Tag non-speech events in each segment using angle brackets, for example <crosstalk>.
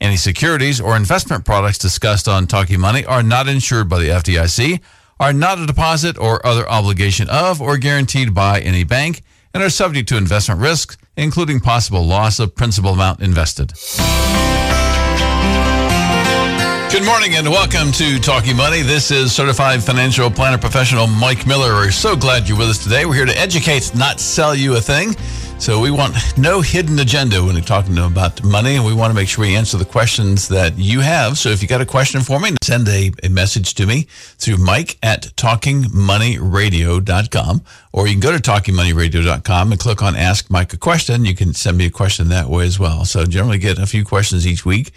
Any securities or investment products discussed on Talking Money are not insured by the FDIC, are not a deposit or other obligation of or guaranteed by any bank, and are subject to investment risks, including possible loss of principal amount invested. Good morning and welcome to Talking Money. This is certified financial planner professional Mike Miller. We're so glad you're with us today. We're here to educate, not sell you a thing. So we want no hidden agenda when we're talking about money, and we want to make sure we answer the questions that you have. So if you got a question for me, send a, a message to me through Mike at talkingmoneyradio.com, or you can go to talkingmoneyradio.com and click on Ask Mike a Question. You can send me a question that way as well. So generally get a few questions each week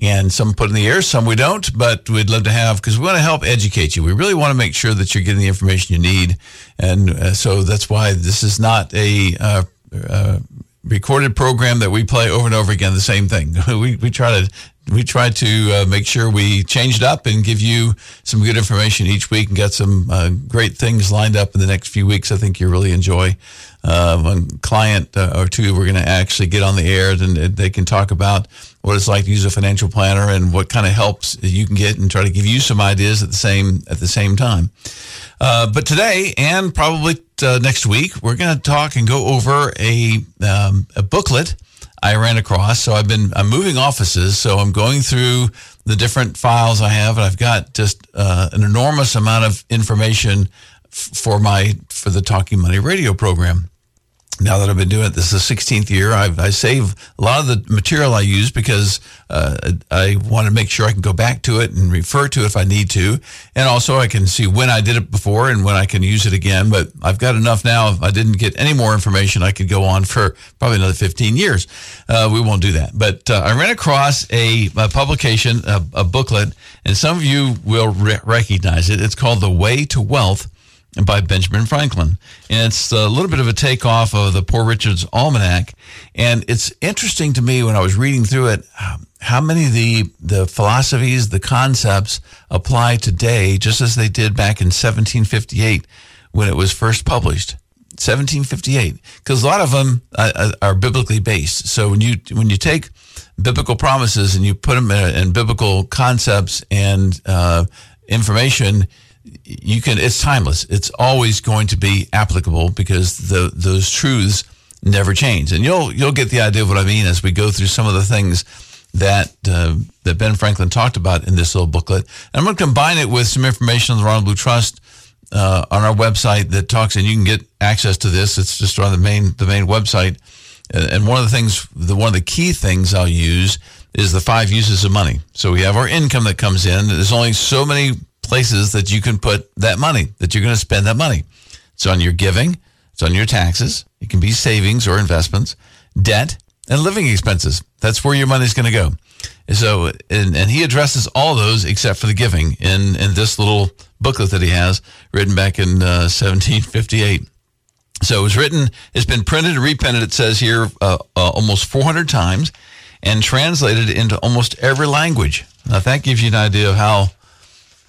and some put in the air, some we don't, but we'd love to have because we want to help educate you. We really want to make sure that you're getting the information you need, and uh, so that's why this is not a uh, uh, recorded program that we play over and over again. The same thing. <laughs> we we try to we try to uh, make sure we change it up and give you some good information each week and get some uh, great things lined up in the next few weeks. I think you really enjoy. Uh, one client or two, we're going to actually get on the air and they can talk about what it's like to use a financial planner and what kind of helps you can get and try to give you some ideas at the same at the same time. Uh, but today and probably uh, next week, we're going to talk and go over a um, a booklet I ran across. So I've been I'm moving offices, so I'm going through the different files I have, and I've got just uh, an enormous amount of information f- for my for the Talking Money radio program now that I've been doing it, this is the 16th year. I've, I save a lot of the material I use because uh, I want to make sure I can go back to it and refer to it if I need to. And also I can see when I did it before and when I can use it again. But I've got enough now. If I didn't get any more information, I could go on for probably another 15 years. Uh, we won't do that. But uh, I ran across a, a publication, a, a, booklet, and some of you will re- recognize it. It's called The Way to Wealth by Benjamin Franklin. And it's a little bit of a takeoff of the Poor Richard's Almanac. And it's interesting to me when I was reading through it how many of the, the philosophies, the concepts apply today just as they did back in 1758 when it was first published. 1758 because a lot of them uh, uh, are biblically based so when you when you take biblical promises and you put them in, in biblical concepts and uh, information you can it's timeless. It's always going to be applicable because the those truths never change. And you'll you'll get the idea of what i mean as we go through some of the things that uh, that ben franklin talked about in this little booklet. And i'm going to combine it with some information on the ronald blue trust uh, on our website that talks and you can get access to this. It's just on the main the main website. And one of the things the one of the key things i'll use is the five uses of money. So we have our income that comes in. There's only so many places that you can put that money, that you're going to spend that money. It's on your giving, it's on your taxes, it can be savings or investments, debt, and living expenses. That's where your money's going to go. So, and, and he addresses all those except for the giving in, in this little booklet that he has written back in uh, 1758. So it was written, it's been printed and reprinted, it says here, uh, uh, almost 400 times and translated into almost every language. Now, that gives you an idea of how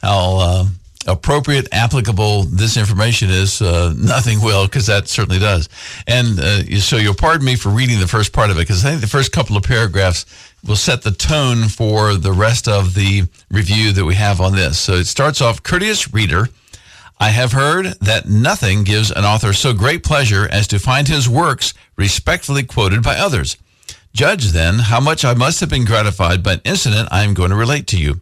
how uh, appropriate, applicable this information is, uh, <laughs> nothing will, because that certainly does. And uh, so you'll pardon me for reading the first part of it, because I think the first couple of paragraphs will set the tone for the rest of the review that we have on this. So it starts off, courteous reader. I have heard that nothing gives an author so great pleasure as to find his works respectfully quoted by others. Judge then how much I must have been gratified by an incident I am going to relate to you.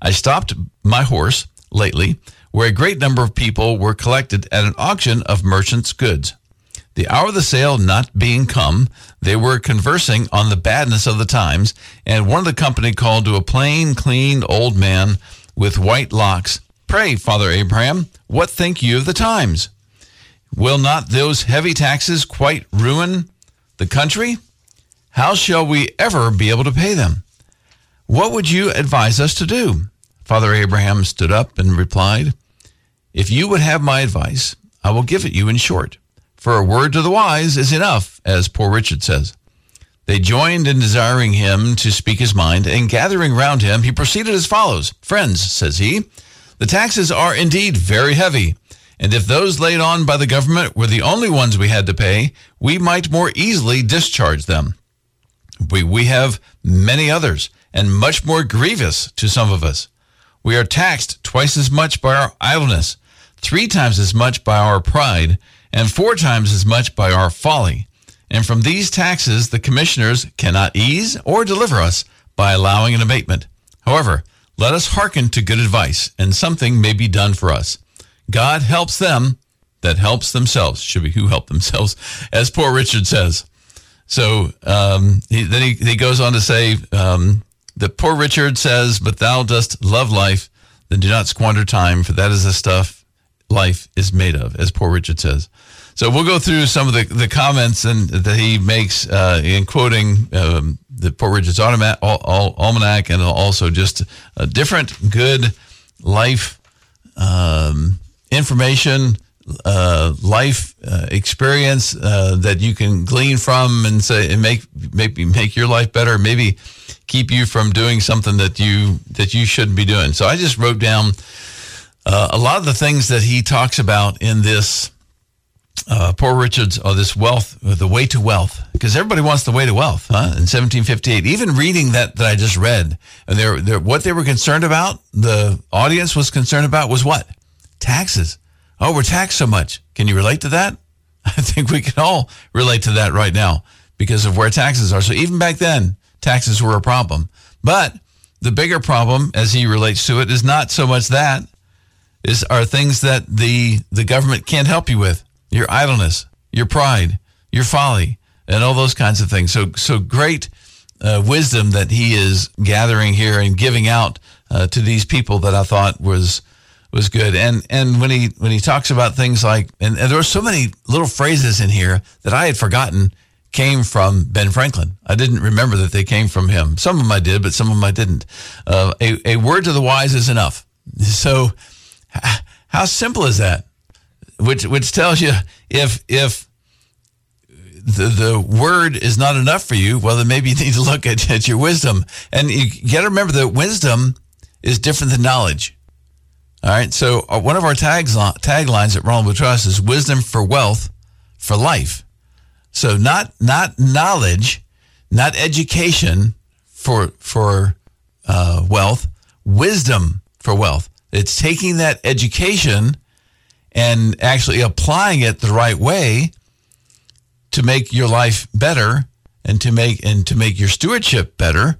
I stopped my horse lately where a great number of people were collected at an auction of merchants' goods. The hour of the sale not being come, they were conversing on the badness of the times, and one of the company called to a plain, clean old man with white locks, Pray, Father Abraham, what think you of the times? Will not those heavy taxes quite ruin the country? How shall we ever be able to pay them? What would you advise us to do? Father Abraham stood up and replied, If you would have my advice, I will give it you in short. For a word to the wise is enough, as poor Richard says. They joined in desiring him to speak his mind, and gathering round him, he proceeded as follows Friends, says he, the taxes are indeed very heavy, and if those laid on by the government were the only ones we had to pay, we might more easily discharge them. We, we have many others, and much more grievous to some of us. We are taxed twice as much by our idleness, three times as much by our pride, and four times as much by our folly. And from these taxes, the commissioners cannot ease or deliver us by allowing an abatement. However, let us hearken to good advice, and something may be done for us. God helps them that helps themselves. Should be who help themselves, <laughs> as poor Richard says. So um, he, then he, he goes on to say um, that poor Richard says, But thou dost love life, then do not squander time, for that is the stuff life is made of, as poor Richard says. So we'll go through some of the, the comments and that he makes uh, in quoting um, the Poor Richard's Automat, Al- Al- Almanac and also just different good life um, information, uh, life uh, experience uh, that you can glean from and say and make maybe make your life better, maybe keep you from doing something that you that you shouldn't be doing. So I just wrote down uh, a lot of the things that he talks about in this uh, poor Richard's, or this wealth, or the way to wealth, because everybody wants the way to wealth, huh? In 1758, even reading that that I just read, and they're, they're, what they were concerned about, the audience was concerned about was what? Taxes. Oh, we're taxed so much. Can you relate to that? <laughs> I think we can all relate to that right now because of where taxes are. So even back then, taxes were a problem. But the bigger problem, as he relates to it, is not so much that is are things that the the government can't help you with your idleness, your pride, your folly, and all those kinds of things. So, so great uh, wisdom that he is gathering here and giving out uh, to these people that I thought was was good. And and when he when he talks about things like and, and there were so many little phrases in here that I had forgotten came from Ben Franklin. I didn't remember that they came from him. Some of them I did, but some of them I didn't. Uh, a, a word to the wise is enough. <laughs> So, how simple is that? which which tells you if if the, the word is not enough for you, well, then maybe you <laughs> need to look at, at your wisdom. And you got to remember that wisdom is different than knowledge. All right. So uh, one of our tags taglines at Ronald Trust is wisdom for wealth, for life. So not not knowledge, not education for for uh, wealth, wisdom for wealth. It's taking that education and actually applying it the right way to make your life better and to make and to make your stewardship better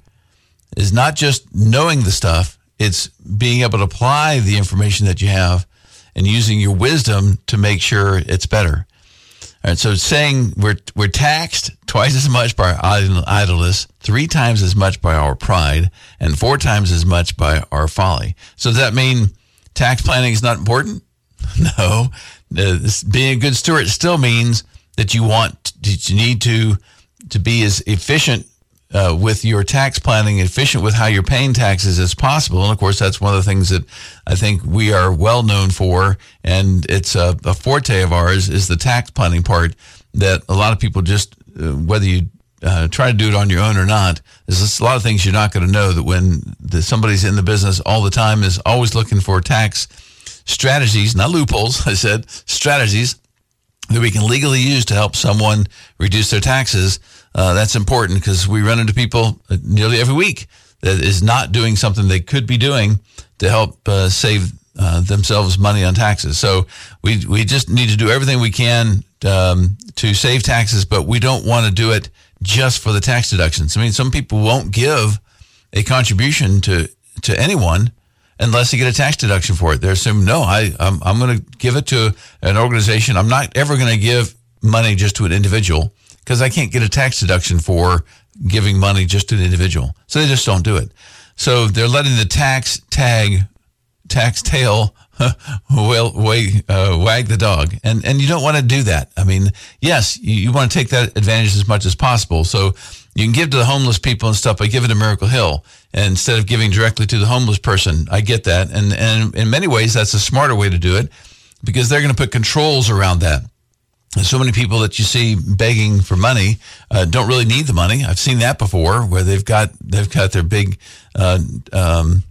is not just knowing the stuff it's being able to apply the information that you have and using your wisdom to make sure it's better. All right so saying we're we're taxed twice as much by our idleness three times as much by our pride and four times as much by our folly. So does that mean tax planning is not important? <laughs> No, uh, being a good steward still means that you want, that you need to to be as efficient uh, with your tax planning, efficient with how you're paying taxes as possible. And of course, that's one of the things that I think we are well known for, and it's a, a forte of ours is the tax planning part. That a lot of people just, uh, whether you uh, try to do it on your own or not, there's a lot of things you're not going to know. That when the, somebody's in the business all the time is always looking for tax strategies, not loopholes, <laughs> I said strategies that we can legally use to help someone reduce their taxes. Uh, that's important because we run into people uh, nearly every week that is not doing something they could be doing to help uh, save uh, themselves money on taxes. So we we just need to do everything we can um, to save taxes, but we don't want to do it just for the tax deductions. I mean, some people won't give a contribution to to anyone unless they get a tax deduction for it. They're assuming, no, I, I'm, I'm going to give it to an organization. I'm not ever going to give money just to an individual because I can't get a tax deduction for giving money just to an individual. So they just don't do it. So they're letting the tax tag tax tail <laughs> will wag, uh, wag the dog. And, and you don't want to do that. I mean, yes, you, you want to take that advantage as much as possible. So you can give to the homeless people and stuff, but give it to Miracle Hill and instead of giving directly to the homeless person. I get that. And, and in many ways, that's a smarter way to do it because they're going to put controls around that. So many people that you see begging for money uh, don't really need the money. I've seen that before, where they've got they've got their big uh, um,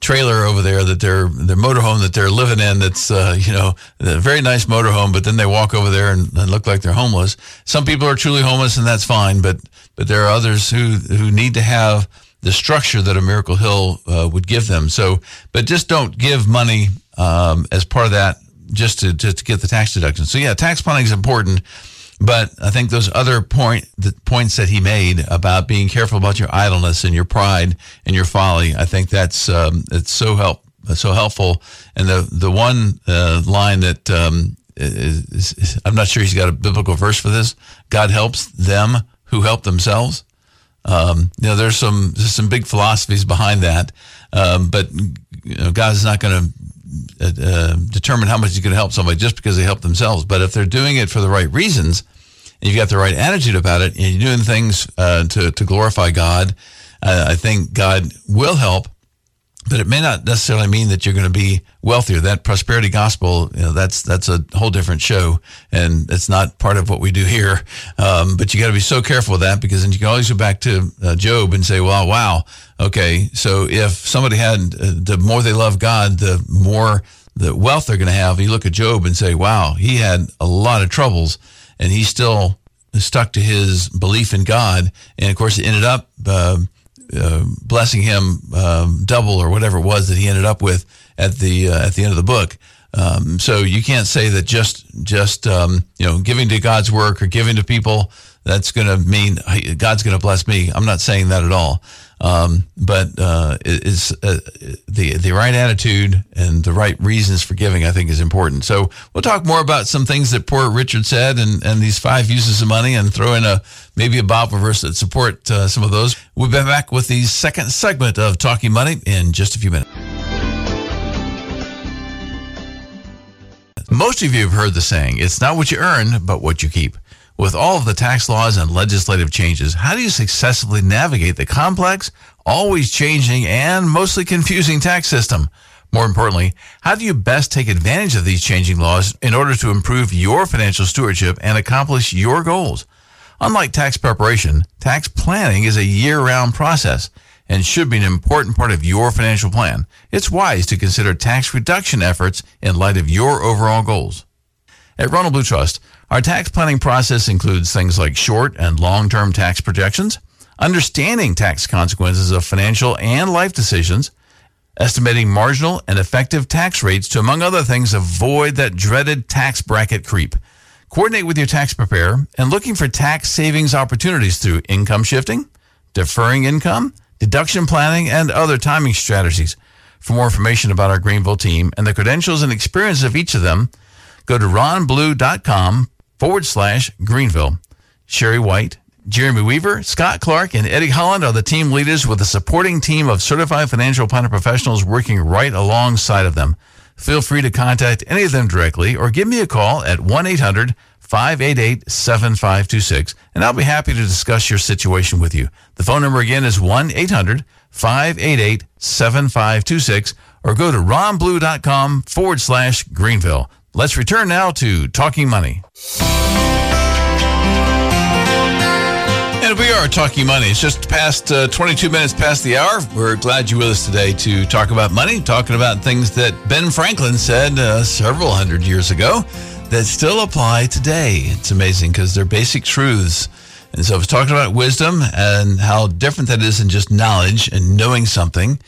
trailer over there that they're their motorhome that they're living in. That's uh, you know a very nice motorhome, but then they walk over there and, and, look like they're homeless. Some people are truly homeless, and that's fine. But but there are others who who need to have the structure that a Miracle Hill uh, would give them. So, but just don't give money um, as part of that just to just to get the tax deduction. So yeah, tax planning is important. But I think those other point the points that he made about being careful about your idleness and your pride and your folly, I think that's um, it's so help so helpful. And the the one uh, line that um, is, is, I'm not sure he's got a biblical verse for this. God helps them who help themselves. Um, you know, there's some there's some big philosophies behind that, um, but you know, not going to uh, uh, determine how much going to help somebody just because they help themselves. But if they're doing it for the right reasons, and you've got the right attitude about it, and you're doing things uh, to to glorify God, uh, I think God will help. But it may not necessarily mean that you're going to be wealthier. That prosperity gospel, you know, that's that's a whole different show, and it's not part of what we do here. Um, but you got to be so careful with that because then you can always go back to uh, Job and say, "Well, wow, okay, so if somebody had uh, the more they love God, the more the wealth they're going to have." You look at Job and say, "Wow, he had a lot of troubles." and he still stuck to his belief in God. And of course, it ended up uh, uh, blessing him um, double or whatever it was that he ended up with at the uh, at the end of the book. Um, so you can't say that just just um, you know giving to God's work or giving to people that's going to mean God's going to bless me. I'm not saying that at all. Um, but uh, is uh, the the right attitude and the right reasons for giving, I think, is important. So we'll talk more about some things that poor Richard said, and, and these five uses of money, and throw in a maybe a Bible verse that support uh, some of those. We'll be back with the second segment of Talking Money in just a few minutes. Most of you have heard the saying, "It's not what you earn, but what you keep." With all of the tax laws and legislative changes, how do you successfully navigate the complex, always changing, and mostly confusing tax system? More importantly, how do you best take advantage of these changing laws in order to improve your financial stewardship and accomplish your goals? Unlike tax preparation, tax planning is a year round process and should be an important part of your financial plan. It's wise to consider tax reduction efforts in light of your overall goals. At Ronald Blue Trust, our tax planning process includes things like short and long-term tax projections, understanding tax consequences of financial and life decisions, estimating marginal and effective tax rates to, among other things, avoid that dreaded tax bracket creep. Coordinate with your tax preparer and looking for tax savings opportunities through income shifting, deferring income, deduction planning, and other timing strategies. For more information about our Greenville team and the credentials and experience of each of them, go to ronblue.com forward slash Greenville. Sherry White, Jeremy Weaver, Scott Clark, and Eddie Holland are the team leaders with a supporting team of certified financial planner professionals working right alongside of them. Feel free to contact any of them directly or give me a call at 1 800 588 7526, and I'll be happy to discuss your situation with you. The phone number again is 1 800 588 7526, or go to ronblue.com forward slash Greenville. Let's return now to Talking Money. And we are talking money. It's just past uh, 22 minutes past the hour. We're glad you're with us today to talk about money, talking about things that Ben Franklin said uh, several hundred years ago that still apply today. It's amazing because they're basic truths. And so I was talking about wisdom and how different that is than just knowledge and knowing something.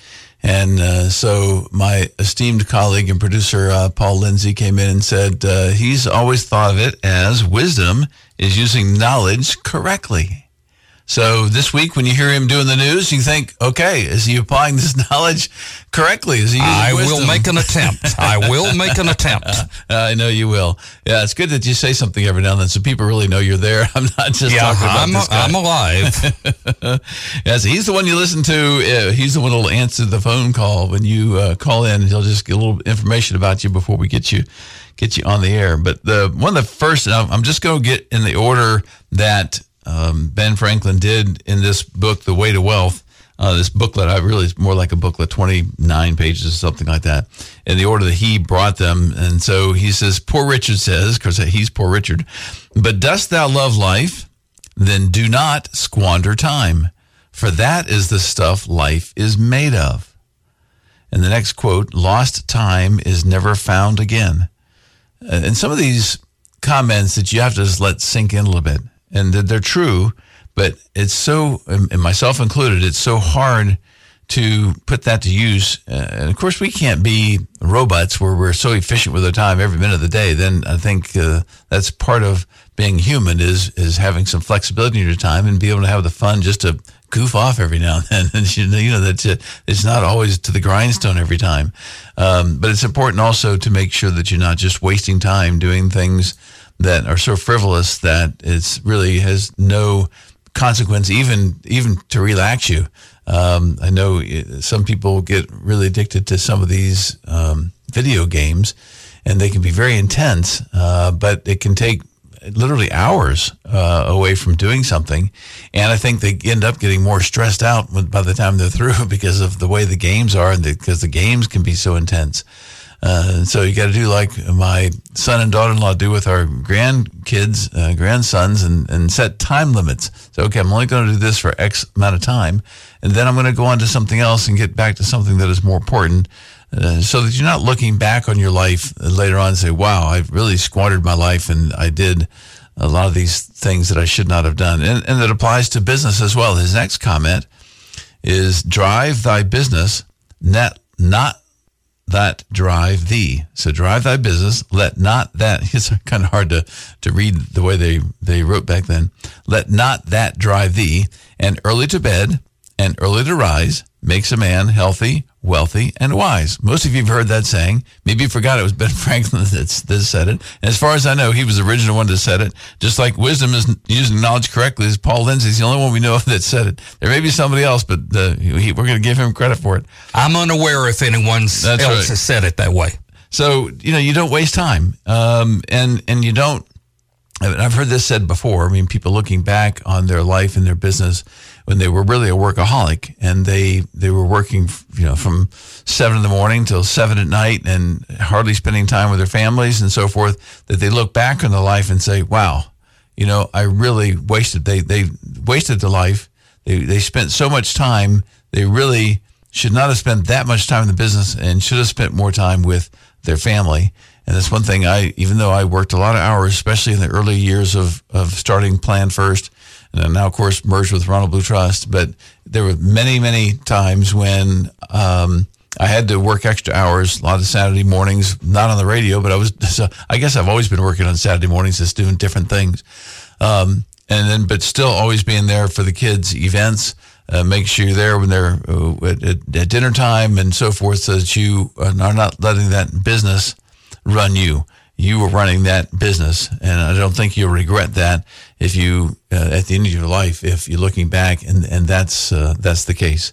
And uh, so my esteemed colleague and producer, uh, Paul Lindsay, came in and said uh, he's always thought of it as wisdom is using knowledge correctly. So this week, when you hear him doing the news, you think, okay, is he applying this <laughs> knowledge correctly? Is he I wisdom? will make an attempt. <laughs> I will make an attempt. <laughs> I know you will. Yeah, it's good that you say something every now and then so people really know you're there. I'm not just yeah, talking about I'm, this guy. I'm alive. yes, he's the one you listen to. Uh, he's the one who'll answer the phone call when you uh, call in. He'll just get a little information about you before we get you get you on the air. But the one of the first, I'm just going to get in the order that um, Ben Franklin did in this book, The Way to Wealth. Uh, this booklet, I really more like a booklet, 29 pages or something like that, in the order that he brought them. And so he says, Poor Richard says, because he's poor Richard, but dost thou love life? Then do not squander time, for that is the stuff life is made of. And the next quote, lost time is never found again. Uh, and some of these comments that you have to just let sink in a little bit and they're true, but it's so, and myself included, it's so hard to put that to use. Uh, and of course, we can't be robots where we're so efficient with our time every minute of the day. Then I think uh, that's part of being human is is having some flexibility in your time and be able to have the fun just to goof off every now and then. <laughs> And you know, you know that it's not always to the grindstone every time. Um, but it's important also to make sure that you're not just wasting time doing things that are so frivolous that it's really has no consequence, even even to relax you. Um, I know some people get really addicted to some of these um, video games, and they can be very intense, uh, but it can take literally hours uh, away from doing something. And I think they end up getting more stressed out by the time they're through <laughs> because of the way the games are and because the, the games can be so intense. Uh, so you got to do like my son and daughter-in-law do with our grandkids, uh, grandsons, and, and set time limits. So, okay, I'm only going to do this for X amount of time, and then I'm going to go on to something else and get back to something that is more important. Uh, so that you're not looking back on your life later on and say, wow, I really squandered my life and I did a lot of these things that I should not have done. And, and that applies to business as well. His next comment is drive thy business, net, not that drive thee. So drive thy business. Let not that, <laughs> it's kind of hard to, to read the way they, they wrote back then. Let not that drive thee and early to bed and early to rise makes a man healthy, wealthy, and wise. Most of you have heard that saying. Maybe you forgot it was Ben <laughs> Franklin that, that said it. And as far as I know, he was the original one that said it. Just like wisdom is using knowledge correctly, is Paul Lindsay's the only one we know of that said it. There may be somebody else, but uh, he, we're going to give him credit for it. I'm unaware if anyone else right. has said it that way. So you know, you don't waste time, um, and and you don't. I've heard this said before. I mean, people looking back on their life and their business when they were really a workaholic and they they were working you know from seven in the morning till seven at night and hardly spending time with their families and so forth that they look back on the life and say wow you know I really wasted they they wasted the life. They they spent so much time they really should not have spent that much time in the business and should have spent more time with their family. And that's one thing I even though I worked a lot of hours especially in the early years of of starting plan first and now of course merged with Ronald Blue Trust. But there were many, many times when um, I had to work extra hours, a lot of Saturday mornings, not on the radio, but I was. <laughs> So I guess I've always been working on Saturday mornings, just doing different things. Um, and then, but still always being there for the kids' events. Uh, make sure you're there when they're uh, at, at, dinner time and so forth, so that you are not letting that business run you you were running that business, and I don't think you'll regret that if you uh, at the end of your life if you're looking back and and that's uh, that's the case.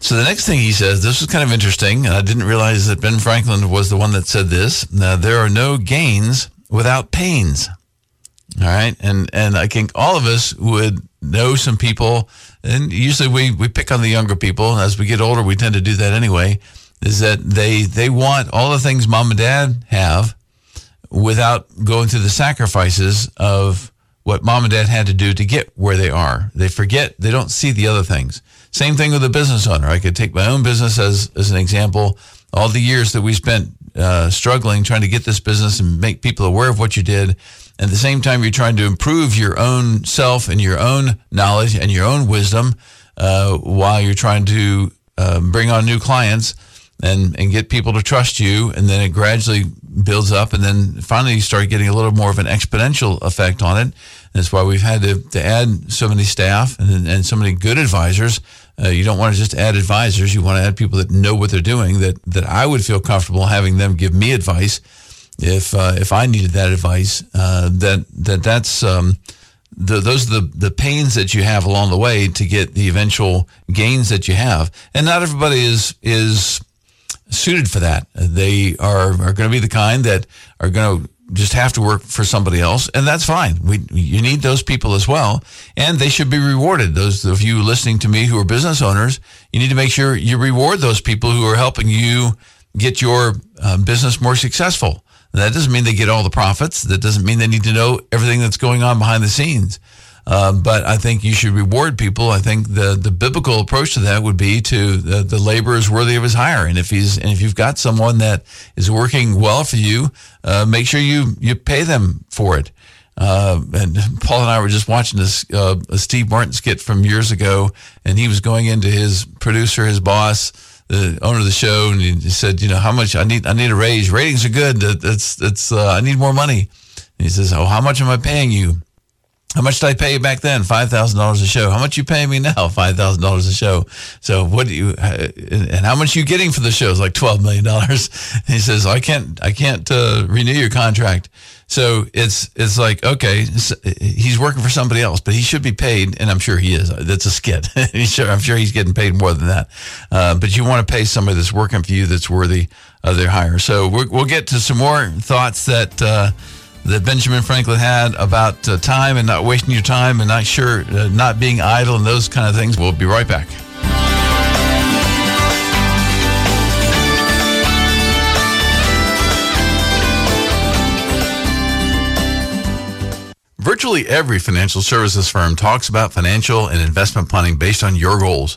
So the next thing he says, this was kind of interesting, I didn't realize that Ben Franklin was the one that said this. Now, there are no gains without pains. All right, and and I think all of us would know some people, and usually we we pick on the younger people. As we get older, we tend to do that anyway. Is that they they want all the things mom and dad have, without going through the sacrifices of what mom and dad had to do to get where they are. They forget, they don't see the other things. Same thing with a business owner. I could take my own business as, as an example. All the years that we spent uh, struggling trying to get this business and make people aware of what you did. At the same time, you're trying to improve your own self and your own knowledge and your own wisdom uh, while you're trying to uh, bring on new clients and and get people to trust you, and then it gradually builds up, and then finally you start getting a little more of an exponential effect on it. That's why we've had to, to add so many staff and, and so many good advisors. Uh, you don't want to just add advisors; you want to add people that know what they're doing. That that I would feel comfortable having them give me advice if uh, if I needed that advice. Uh, that that that's um, the, those are the, the pains that you have along the way to get the eventual gains that you have. And not everybody is is suited for that. They are, are going to be the kind that are going to just have to work for somebody else, and that's fine. We you need those people as well, and they should be rewarded. Those of you listening to me who are business owners, you need to make sure you reward those people who are helping you get your uh, business more successful. That doesn't mean they get all the profits. That doesn't mean they need to know everything that's going on behind the scenes. Uh, but I think you should reward people. I think the the biblical approach to that would be to the, the labor is worthy of his hire, and if he's and if you've got someone that is working well for you, uh, make sure you you pay them for it. Uh, and Paul and I were just watching this uh, Steve Martin skit from years ago, and he was going into his producer, his boss, the owner of the show, and he said, "You know, how much I need? I need a raise. Ratings are good. It's it's. Uh, I need more money." And he says, "Oh, how much am I paying you?" How much did I pay you back then? Five thousand dollars a show. How much you paying me now? Five thousand dollars a show. So what do you uh, and how much you getting for the shows? Like twelve million dollars. <laughs> He says I can't I can't uh, renew your contract. So it's it's like okay, he's working for somebody else, but he should be paid, and I'm sure he is. That's a skit. <laughs> I'm sure he's getting paid more than that. Uh, but you want to pay somebody that's working for you that's worthy of their hire. So we will get to some more thoughts that uh, that Benjamin Franklin had about uh, time and not wasting your time and not sure, uh, not being idle and those kind of things. We'll be right back. Virtually every financial services firm talks about financial and investment planning based on your goals.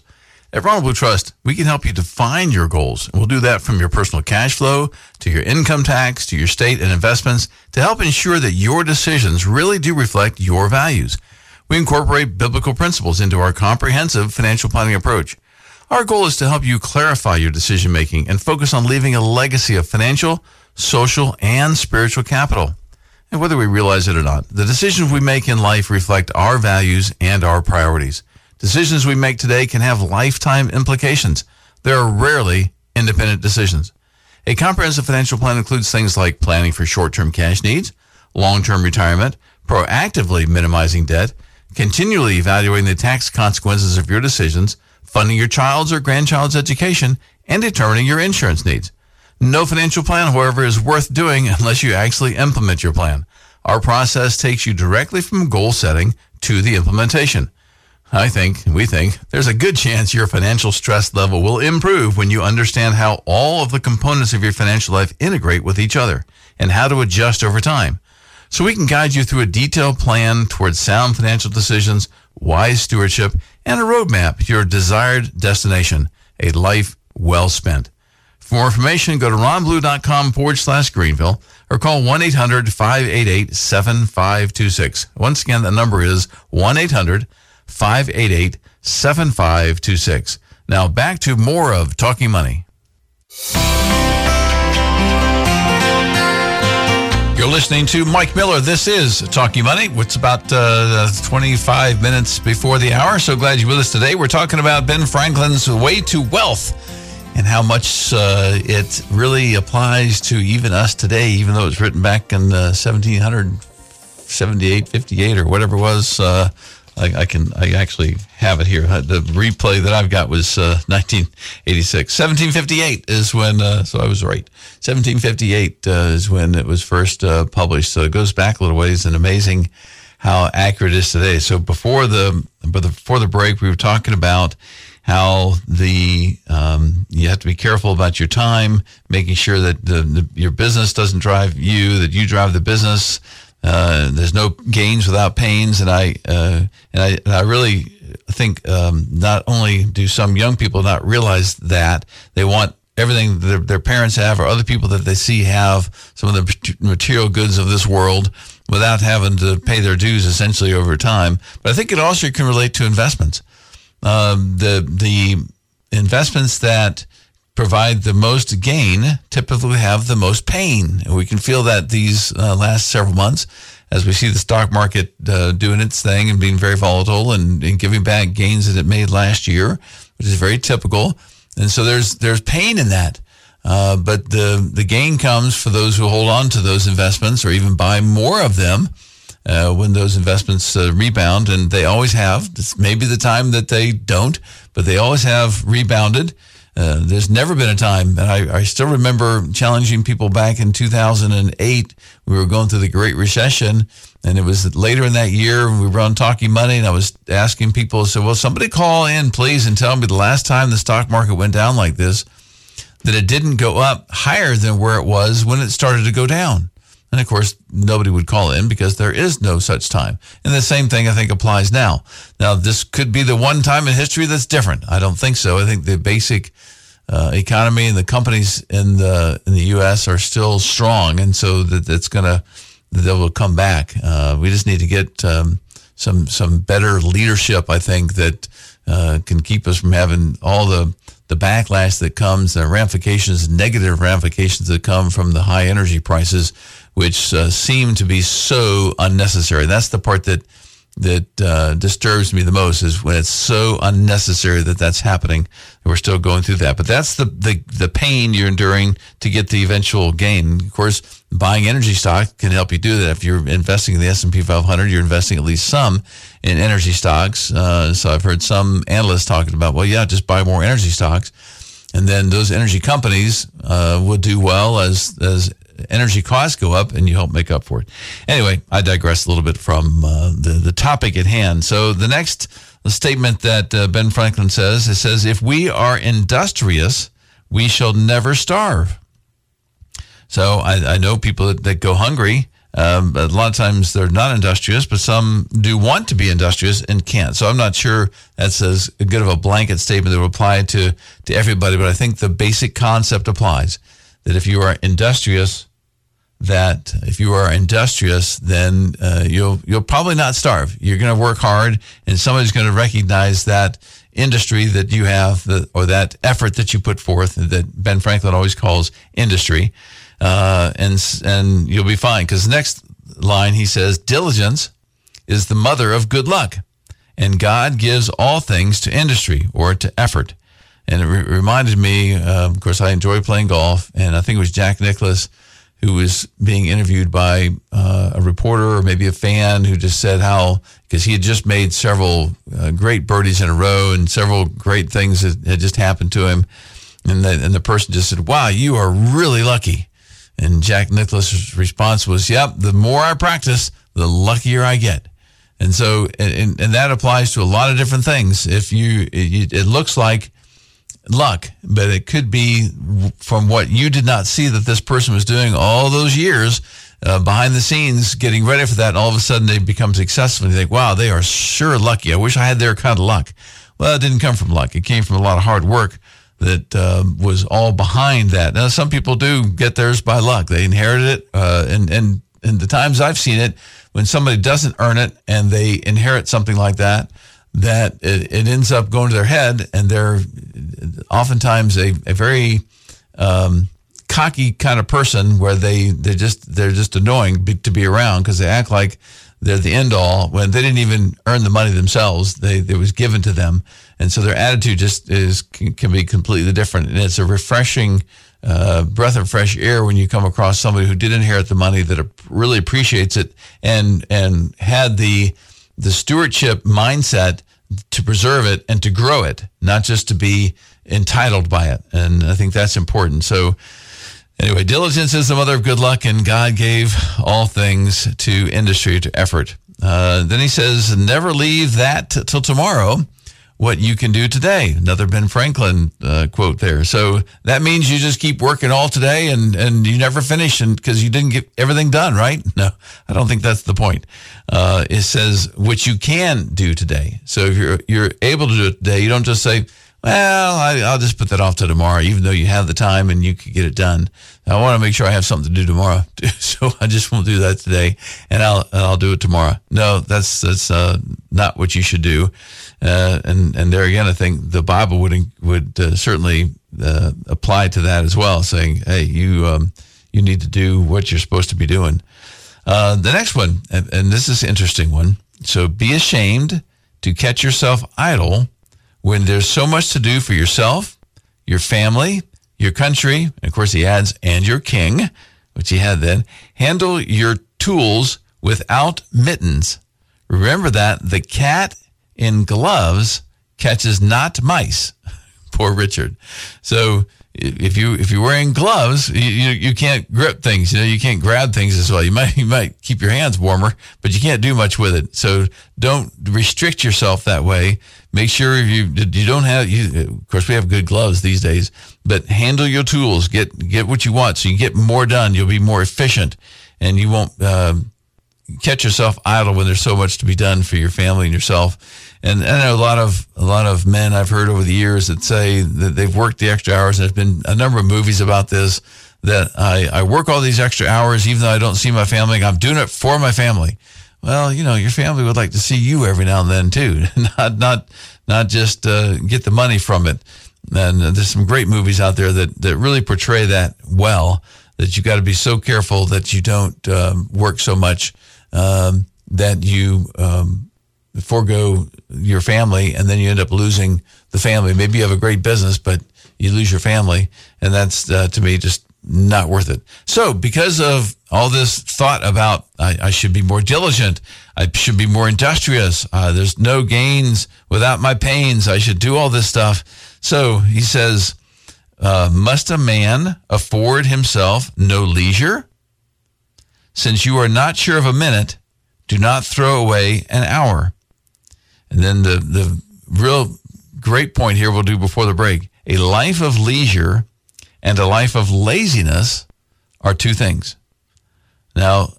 At Ronald Blue Trust, we can help you define your goals. We'll do that from your personal cash flow to your income tax to your state and investments to help ensure that your decisions really do reflect your values. We incorporate biblical principles into our comprehensive financial planning approach. Our goal is to help you clarify your decision making and focus on leaving a legacy of financial, social, and spiritual capital. And whether we realize it or not, the decisions we make in life reflect our values and our priorities. Decisions we make today can have lifetime implications. There are rarely independent decisions. A comprehensive financial plan includes things like planning for short-term cash needs, long-term retirement, proactively minimizing debt, continually evaluating the tax consequences of your decisions, funding your child's or grandchild's education, and determining your insurance needs. No financial plan, however, is worth doing unless you actually implement your plan. Our process takes you directly from goal setting to the implementation. I think, we think, there's a good chance your financial stress level will improve when you understand how all of the components of your financial life integrate with each other and how to adjust over time. So we can guide you through a detailed plan towards sound financial decisions, wise stewardship, and a roadmap to your desired destination, a life well spent. For more information, go to ronblue.com forward slash Greenville or call 1 800 588 7526. Once again, the number is 1 800 588 7526. Now back to more of Talking Money. You're listening to Mike Miller. This is Talking Money. It's about uh, 25 minutes before the hour. So glad you're with us today. We're talking about Ben Franklin's Way to Wealth and how much uh, it really applies to even us today, even though it was written back in uh, 1778, 58, or whatever it was. Uh, I, I, can I actually have it here. The replay that I've got was uh, 1986. 1758 is when, uh, so I was right. 1758 uh, is when it was first uh, published. So it goes back a little ways and amazing how accurate it is today. So before the before the break, we were talking about how the um, you have to be careful about your time, making sure that the, the, your business doesn't drive you, that you drive the business. Uh, there's no gains without pains, and I uh, and I and I really think um, not only do some young people not realize that they want everything their, their parents have or other people that they see have some of the material goods of this world without having to pay their dues essentially over time. But I think it also can relate to investments. Um, the the investments that provide the most gain typically have the most pain. And we can feel that these uh, last several months as we see the stock market uh, doing its thing and being very volatile and, and, giving back gains that it made last year, which is very typical. And so there's there's pain in that. Uh, but the the gain comes for those who hold on to those investments or even buy more of them uh, when those investments uh, rebound, and they always have. This may be the time that they don't, but they always have rebounded. Uh, there's never been a time, and I, I, still remember challenging people back in 2008. We were going through the Great Recession, and it was later in that year. We were on Talking Money, and I was asking people, "So, well, somebody call in, please, and tell me the last time the stock market went down like this, that it didn't go up higher than where it was when it started to go down." And of course, nobody would call in because there is no such time. And the same thing I think applies now. Now, this could be the one time in history that's different. I don't think so. I think the basic uh, economy and the companies in the in the U.S. are still strong, and so that it's gonna they will come back. Uh, we just need to get um, some some better leadership. I think that uh, can keep us from having all the the backlash that comes, the ramifications, negative ramifications that come from the high energy prices which uh, seem to be so unnecessary. That's the part that that uh, disturbs me the most is when it's so unnecessary that that's happening. We're still going through that, but that's the, the the pain you're enduring to get the eventual gain. Of course, buying energy stock can help you do that. If you're investing in the S and P 500, you're investing at least some in energy stocks. Uh, so I've heard some analysts talking about, well, yeah, just buy more energy stocks, and then those energy companies uh, will do well as as energy costs go up and you help make up for it. Anyway, I digress a little bit from uh, the, the topic at hand. So the next statement that uh, Ben Franklin says, it says, if we are industrious, we shall never starve. So I, I know people that, that go hungry. Um, a lot of times they're not industrious, but some do want to be industrious and can't. So I'm not sure that's as good of a blanket statement that would apply to, to everybody, but I think the basic concept applies that if you are industrious, that if you are industrious, then uh, you'll you'll probably not starve. You're going to work hard, and somebody's going to recognize that industry that you have, the, or that effort that you put forth, that Ben Franklin always calls industry, uh, and and you'll be fine. Because next line he says, diligence is the mother of good luck, and God gives all things to industry or to effort. And it re- reminded me, uh, of course, I enjoy playing golf, and I think it was Jack Nicklaus who was being interviewed by uh, a reporter or maybe a fan who just said how because he had just made several uh, great birdies in a row and several great things that had just happened to him, and the, and the person just said, "Wow, you are really lucky." And Jack Nicklaus's response was, "Yep, the more I practice, the luckier I get." And so, and, and that applies to a lot of different things. If you, it, it looks like luck, but it could be from what you did not see that this person was doing all those years uh, behind the scenes, getting ready for that. And all of a sudden, they become successful, and you think, "Wow, they are sure lucky. I wish I had their kind of luck." Well, it didn't come from luck. It came from a lot of hard work that uh, was all behind that. Now, some people do get theirs by luck; they inherited it, uh, and and and the times I've seen it, when somebody doesn't earn it and they inherit something like that that it, it, ends up going to their head and they're oftentimes a, a very um, cocky kind of person where they they just they're just annoying to be around because they act like they're the end all when they didn't even earn the money themselves. They it was given to them. And so their attitude just is can be completely different. And it's a refreshing uh, breath of fresh air when you come across somebody who did inherit the money that really appreciates it and and had the the stewardship mindset to preserve it and to grow it, not just to be entitled by it. And I think that's important. So, anyway, diligence is the mother of good luck, and God gave all things to industry, to effort. Uh, then he says, never leave that t- till tomorrow what you can do today. Another Ben Franklin uh, quote there. So that means you just keep working all today and, and you never finish and because you didn't get everything done, right? No, I don't think that's the point. Uh, it says what you can do today. So if you're, you're able to do it today, you don't just say, well, I, will just put that off to tomorrow, even though you have the time and you could get it done. I want to make sure I have something to do tomorrow, <laughs> so I just won't do that today, and I'll and I'll do it tomorrow. No, that's that's uh, not what you should do. Uh, and and there again, I think the Bible would would uh, certainly uh, apply to that as well, saying, "Hey, you um, you need to do what you're supposed to be doing." Uh, the next one, and, and this is an interesting one. So, be ashamed to catch yourself idle when there's so much to do for yourself, your family, your country, and of course he adds, and your king, which he had then. Handle your tools without mittens. Remember that the cat in gloves catches not mice. <laughs> Poor Richard. So if you if you're wearing gloves, you, you, you can't grip things. You know, you can't grab things as well. You might <laughs> you might keep your hands warmer, but you can't do much with it. So don't restrict yourself that way. Make sure you you don't have. You, of course, we have good gloves these days, but handle your tools. Get get what you want, so you get more done. You'll be more efficient, and you won't. Uh, catch yourself idle when there's so much to be done for your family and yourself. And I know a lot of a lot of men I've heard over the years that say that they've worked the extra hours. There's been a number of movies about this. That I, I work all these extra hours even though I don't see my family. I'm doing it for my family. Well, you know, your family would like to see you every now and then too, <laughs> not not not just uh, get the money from it. And there's some great movies out there that that really portray that well. That you got to be so careful that you don't um, work so much um, that you um, forego your family and then you end up losing the family. Maybe you have a great business, but you lose your family. And that's, uh, to me, just not worth it. So, because of all this thought about I, I should be more diligent, I should be more industrious, uh, there's no gains without my pains, I should do all this stuff. So, he says, uh, must a man afford himself no leisure? Since you are not sure of a minute, do not throw away an hour. And then the, the real great point here we'll do before the break a life of leisure and a life of laziness are two things. Now,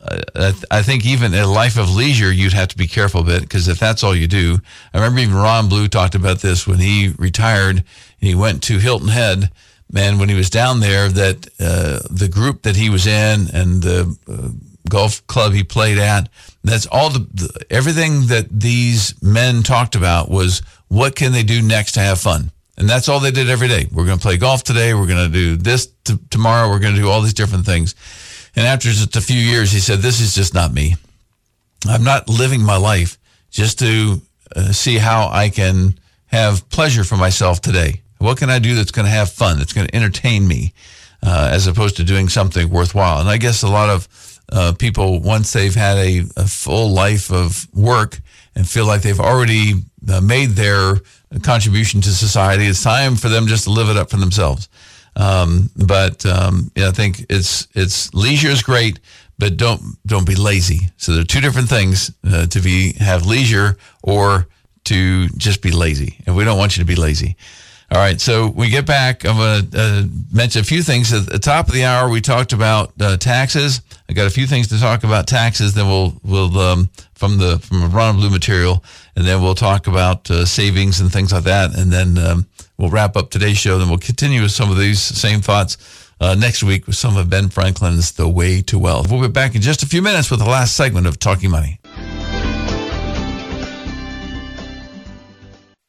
I think even a life of leisure, you'd have to be careful a bit because if that's all you do, I remember even Ron Blue talked about this when he retired. He went to Hilton Head, and when he was down there, that uh, the group that he was in and the uh, golf club he played at. That's all the, the, everything that these men talked about was what can they do next to have fun, and that's all they did every day. We're going to play golf today. We're going to do this t- tomorrow. We're going to do all these different things. And after just a few years, he said, "This is just not me. I'm not living my life just to uh, see how I can have pleasure for myself today. What can I do that's going to have fun? That's going to entertain me." Uh, as opposed to doing something worthwhile. And I guess a lot of uh, people once they've had a, a, full life of work and feel like they've already uh, made their contribution to society. It's time for them just to live it up for themselves. Um, but um, yeah, I think it's it's leisure is great, but don't don't be lazy. So there are two different things uh, to be have leisure or to just be lazy, and we don't want you to be lazy. All right, so we get back. I'm going to uh, mention a few things. At the top of the hour, we talked about uh, taxes. I got a few things to talk about taxes. Then we'll we'll um, from the from a Ron Blue material, and then we'll talk about uh, savings and things like that. And then um, we'll wrap up today's show. Then we'll continue with some of these same thoughts uh, next week with some of Ben Franklin's "The Way to Wealth." We'll be back in just a few minutes with the last segment of Talking Money.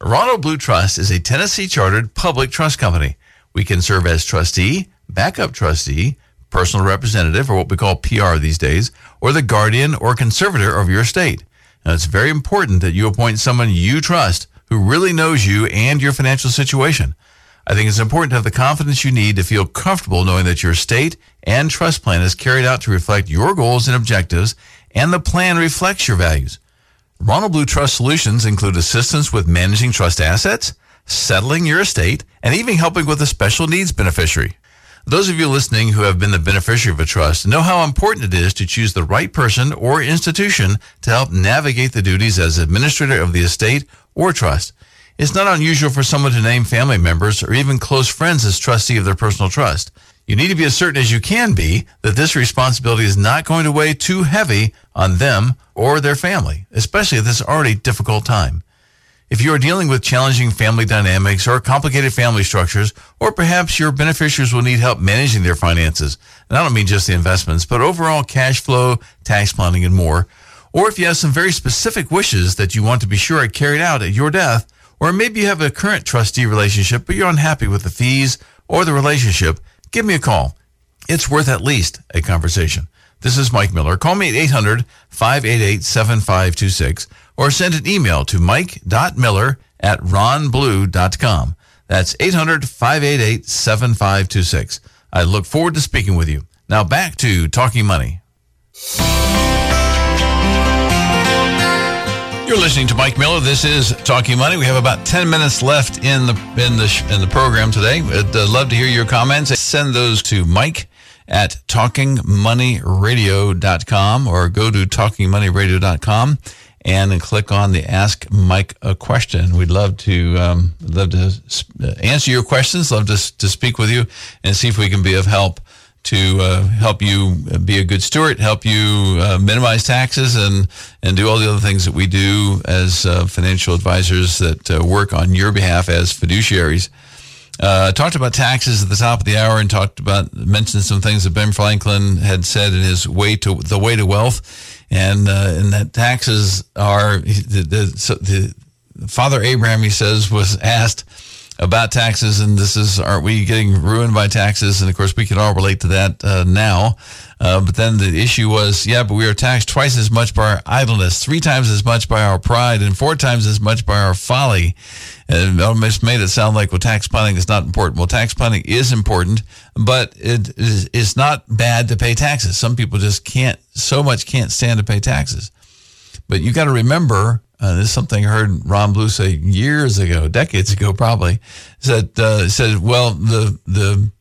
Ronald Blue Trust is a Tennessee chartered public trust company. We can serve as trustee, backup trustee, personal representative, or what we call PR these days, or the guardian or conservator of your estate. Now, it's very important that you appoint someone you trust who really knows you and your financial situation. I think it's important to have the confidence you need to feel comfortable knowing that your estate and trust plan is carried out to reflect your goals and objectives, and the plan reflects your values. Ronald Blue Trust solutions include assistance with managing trust assets, settling your estate, and even helping with a special needs beneficiary. Those of you listening who have been the beneficiary of a trust know how important it is to choose the right person or institution to help navigate the duties as administrator of the estate or trust. It's not unusual for someone to name family members or even close friends as trustee of their personal trust. You need to be as certain as you can be that this responsibility is not going to weigh too heavy on them or their family, especially at this already difficult time. If you are dealing with challenging family dynamics or complicated family structures, or perhaps your beneficiaries will need help managing their finances, and I don't mean just the investments, but overall cash flow, tax planning, and more, or if you have some very specific wishes that you want to be sure are carried out at your death, or maybe you have a current trustee relationship, but you're unhappy with the fees or the relationship, give me a call. It's worth at least a conversation. This is Mike Miller. Call me at 800 588 7526 or send an email to mike.miller at ronblue.com. That's 800 588 7526. I look forward to speaking with you. Now back to Talking Money. You're listening to Mike Miller. This is Talking Money. We have about 10 minutes left in the in the in the program today. I'd uh, love to hear your comments. Send those to Mike at talkingmoneyradio.com or go to talkingmoneyradio.com and click on the Ask Mike a question. We'd love to um, love to answer your questions. Love to to speak with you and see if we can be of help to uh, help you be a good steward, help you uh, minimize taxes, and and do all the other things that we do as uh, financial advisors that uh, work on your behalf as fiduciaries. Uh, talked about taxes at the top of the hour and talked about mentioned some things that Ben Franklin had said in his way to the way to wealth, and uh, and that taxes are the, the, so the Father Abraham he says was asked about taxes, and this is aren't we getting ruined by taxes? And of course, we can all relate to that uh, now. Uh, but then the issue was, yeah, but we are taxed twice as much by our idleness, three times as much by our pride, and four times as much by our folly. And it almost made it sound like, well, tax planning is not important. Well, tax planning is important, but it is it's not bad to pay taxes. Some people just can't, so much can't stand to pay taxes. But you got to remember uh, this is something I heard Ron Blue say years ago, decades ago, probably. Said uh, said, well, the the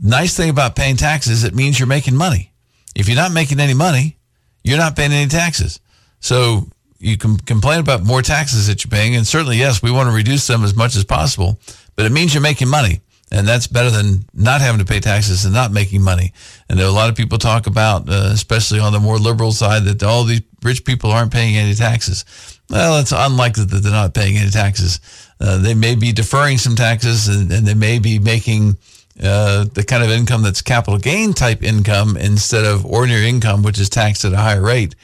nice thing about paying taxes, it means you're making money. If you're not making any money, you're not paying any taxes. So you can complain about more taxes that you're paying, and certainly, yes, we want to reduce them as much as possible. But it means you're making money, and that's better than not having to pay taxes and not making money. And a lot of people talk about, uh, especially on the more liberal side, that all these rich people aren't paying any taxes. Well, it's unlikely that they're not paying any taxes. Uh, they may be deferring some taxes and, and they may be making uh, the kind of income that's capital gain type income instead of ordinary income, which is taxed at a higher rate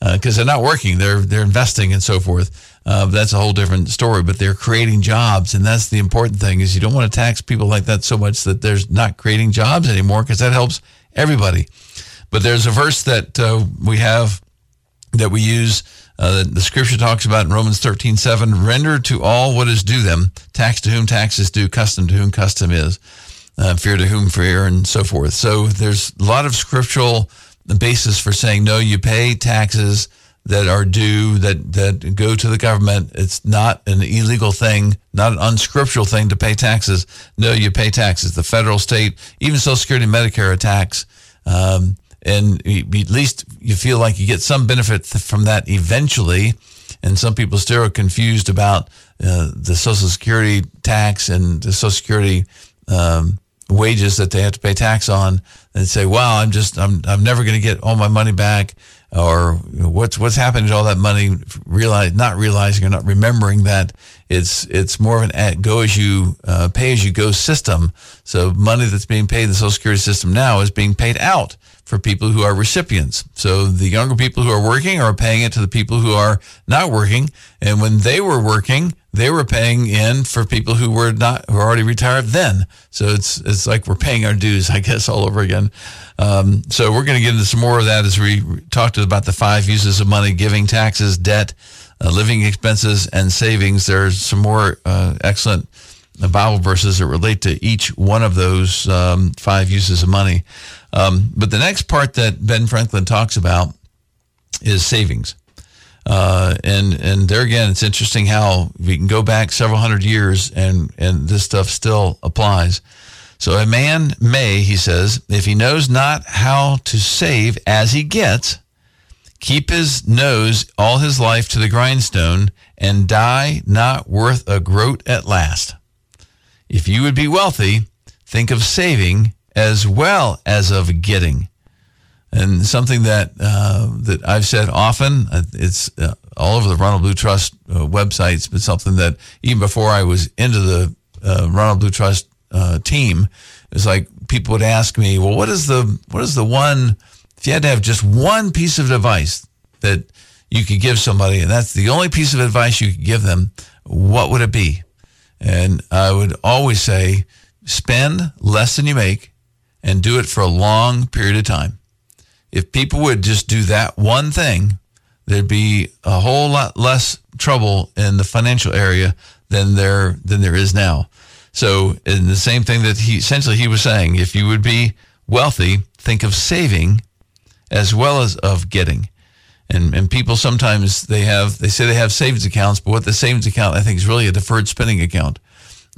because uh, they're not working, they're they're investing and so forth. Uh, that's a whole different story. But they're creating jobs, and that's the important thing. Is you don't want to tax people like that so much that there's not creating jobs anymore because that helps everybody. But there's a verse that uh, we have that we use uh, the, scripture talks about in Romans 13, 7, render to all what is due them, tax to whom tax is due, custom to whom custom is, uh, fear to whom fear, and so forth. So there's a lot of scriptural basis for saying, no, you pay taxes that are due, that, that go to the government. It's not an illegal thing, not an unscriptural thing to pay taxes. No, you pay taxes. The federal, state, even Social Security, Medicare, a tax. Um, and at least you feel like you get some benefit from that eventually. And some people still are confused about uh, the Social Security tax and the Social Security um, wages that they have to pay tax on, and say, "Wow, I'm just I'm I'm never going to get all my money back." Or what's what's happening to all that money? Realize not realizing or not remembering that it's it's more of an go as you uh, pay as you go system. So money that's being paid in the Social Security system now is being paid out for people who are recipients. So the younger people who are working are paying it to the people who are not working. And when they were working, they were paying in for people who were not who were already retired then. So it's it's like we're paying our dues, <laughs> I guess, all over again. Um, so we're going to get into some more of that as we talked about the five uses of money: giving, taxes, debt, uh, living expenses, and savings. There's some more uh, excellent Bible verses that relate to each one of those um, five uses of money. Um, but the next part that Ben Franklin talks about is savings. Uh, and and there again, it's interesting how we can go back several hundred years and and this stuff still applies. So a man may, he says, if he knows not how to save as he gets, keep his nose all his life to the grindstone and die not worth a groat at last. If you would be wealthy, think of saving as well as of getting. And something that uh, that I've said often, uh, it's uh, all over the Ronald Blue Trust uh, websites, but something that even before I was into the uh, Ronald Blue Trust uh, team, it's like people would ask me, "Well, what is the what is the one? If you had to have just one piece of advice that you could give somebody, and that's the only piece of advice you could give them, what would it be?" And I would always say, spend less than you make and do it for a long period of time. If people would just do that one thing, there'd be a whole lot less trouble in the financial area than there than there is now. So, in the same thing that he essentially he was saying, if you would be wealthy, think of saving as well as of getting. And and people sometimes they have they say they have savings accounts, but what the savings account I think is really a deferred spending account.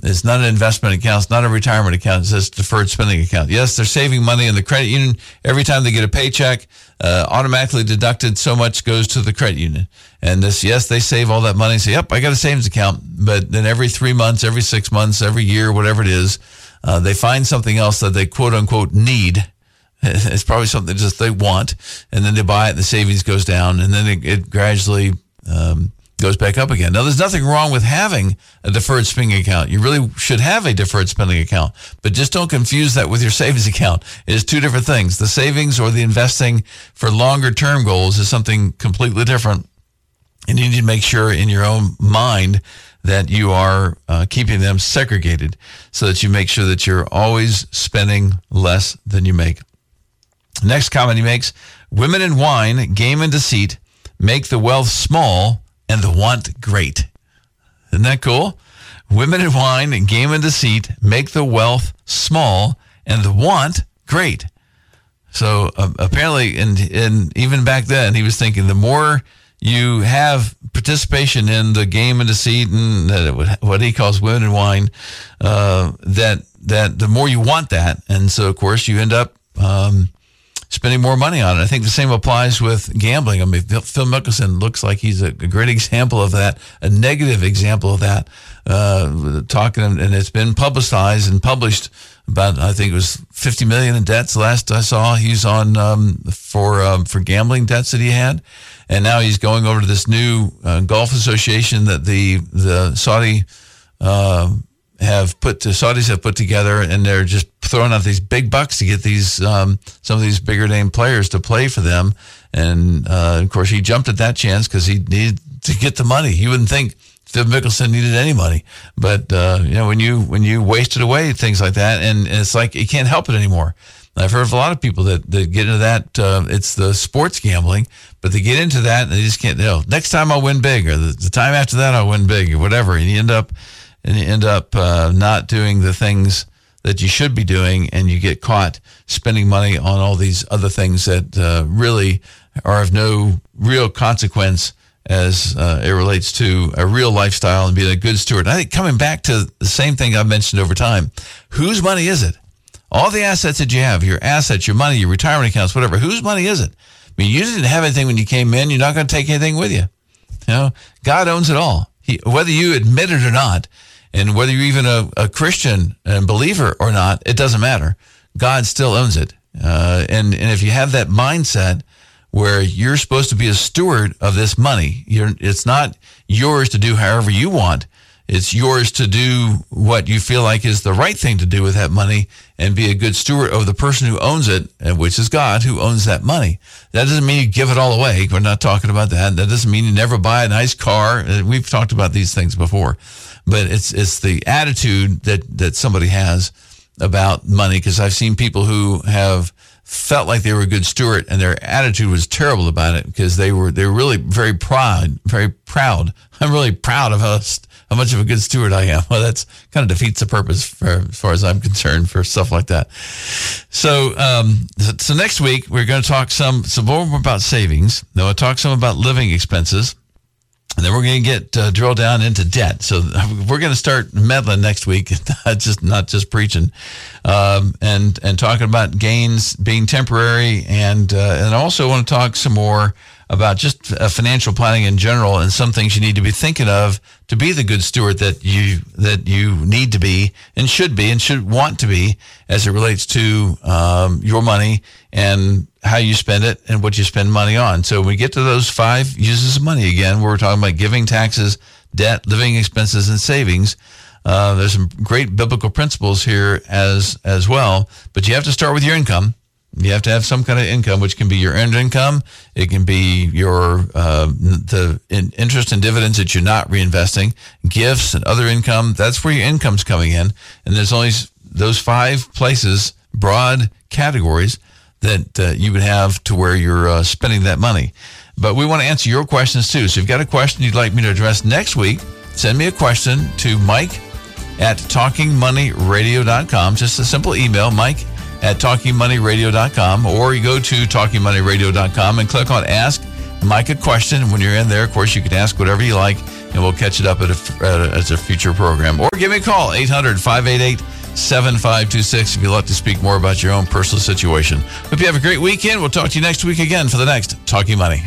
It's not an investment account. It's not a retirement account. It's just deferred spending account. Yes, they're saving money in the credit union. Every time they get a paycheck, uh, automatically deducted so much goes to the credit union. And this, yes, they save all that money. Say, yep, I got a savings account. But then every three months, every six months, every year, whatever it is, uh, they find something else that they quote unquote need. <laughs> It's probably something just they want, and then they buy it, and the savings goes down, and then it, it gradually um, goes back up again. Now, there's nothing wrong with having a deferred spending account. You really should have a deferred spending account, but just don't confuse that with your <laughs> savings account. It is two different things. The savings or the investing for longer term goals is something completely different. And you need to make sure in your own mind that you are uh, keeping them segregated so that you make sure that you're always spending less than you make. Next comment he makes women and wine, game and deceit make the wealth small and the want great. Isn't that cool? Women and wine and game and deceit make the wealth small and the want great. So uh, apparently, and and even back then, he was thinking the more you have participation in the game and deceit and uh, what he calls women and wine, uh, that that the more you want that, and so of course you end up um, spending more money on it. I think the same applies with gambling. I mean, Phil Mickelson looks like he's a, great example of that, a negative example of that. Uh, talking, and it's been publicized and published about, I think it was 50 million in debts last I saw. He's on um, for um, for gambling debts that he had, and now he's going over to this new uh, golf association that the the Saudi. Uh, have put the Saudis have put together, and they're just throwing out these big bucks to get these um, some of these bigger name players to play for them. And uh, of course, he jumped at that chance because he needed to get the money. You wouldn't think Phil Mickelson needed any money, but uh, you know when you when you wasted away things like that, and, and, it's like you can't help it anymore. I've heard of a lot of people that, that get into that. Uh, it's the sports gambling, but they get into that and they just can't. You know, next time I'll win big, or the, the time after that I'll win big, or whatever, and you end up and you end up uh, not doing the things that you should be doing, and you get caught spending money on all these other things that uh, really are of no real consequence as uh, it relates to a real lifestyle and being a good steward. And I think coming back to the same thing I've mentioned over time, whose money is it? All the assets that you have, your assets, your money, your retirement accounts, whatever, whose money is it? I mean, you didn't have anything when you came in. You're not going to take anything with you. You know, God owns it all. He, whether you admit it or not, and whether you're even a, a Christian and believer or not, it doesn't matter. God still owns it. Uh, and, and if you have that mindset where you're supposed to be a steward of this money, it's not yours to do however you want. It's yours to do what you feel like is the right thing to do with that money and be a good steward of the person who owns it, which is God who owns that money. That doesn't mean you give it all away. We're not talking about that. That doesn't mean you never buy a nice car. We've talked about these things before but it's it's the attitude that that somebody has about money because I've seen people who have felt like they were a good steward and their attitude was terrible about it because they were they were really very proud very proud. <laughs> I'm really proud of how, how much of a good steward I am. <laughs> Well that's kind of defeats the purpose for, as far as I'm concerned for stuff like that. So um, so next week we're going to talk some some more about savings. Then we'll talk some about living expenses and then we're going to get uh, drill down into debt. So <laughs> we're going to start meddling next week, <laughs> just not just preaching, um, and and talking about gains being temporary, and uh, and also want to talk some more about just uh, financial planning in general and some things you need to be thinking of to be the good steward that you that you need to be and should be and should want to be as it relates to um, your money and how you spend it and what you spend money on. So when we get to those five uses of money again, we're talking about giving, taxes, debt, living expenses, and savings. Uh, there's some great biblical principles here as as well, but you have to start with your income you have to have some kind of income, which can be your earned income. It can be your uh, the interest and dividends that you're not reinvesting, gifts and other income. That's where your income's coming in. And there's only those five places, broad categories that uh, you would have to where you're uh, spending that money. But we want to answer your questions too. So if you've got a question you'd like me to address next week, send me a question to Mike at talkingmoneyradio.com. Just a simple email, Mike at talkingmoneyradio.com, or you go to talkingmoneyradio.com and click on Ask Mike a Question. When you're in there, of course, you can ask whatever you like, and we'll catch it up at a, at a, a future program. Or give me a call, 800 588 7526 if you'd like to speak more about your own personal situation. Hope you have a great weekend. We'll talk to you next week again for the next Talking Money.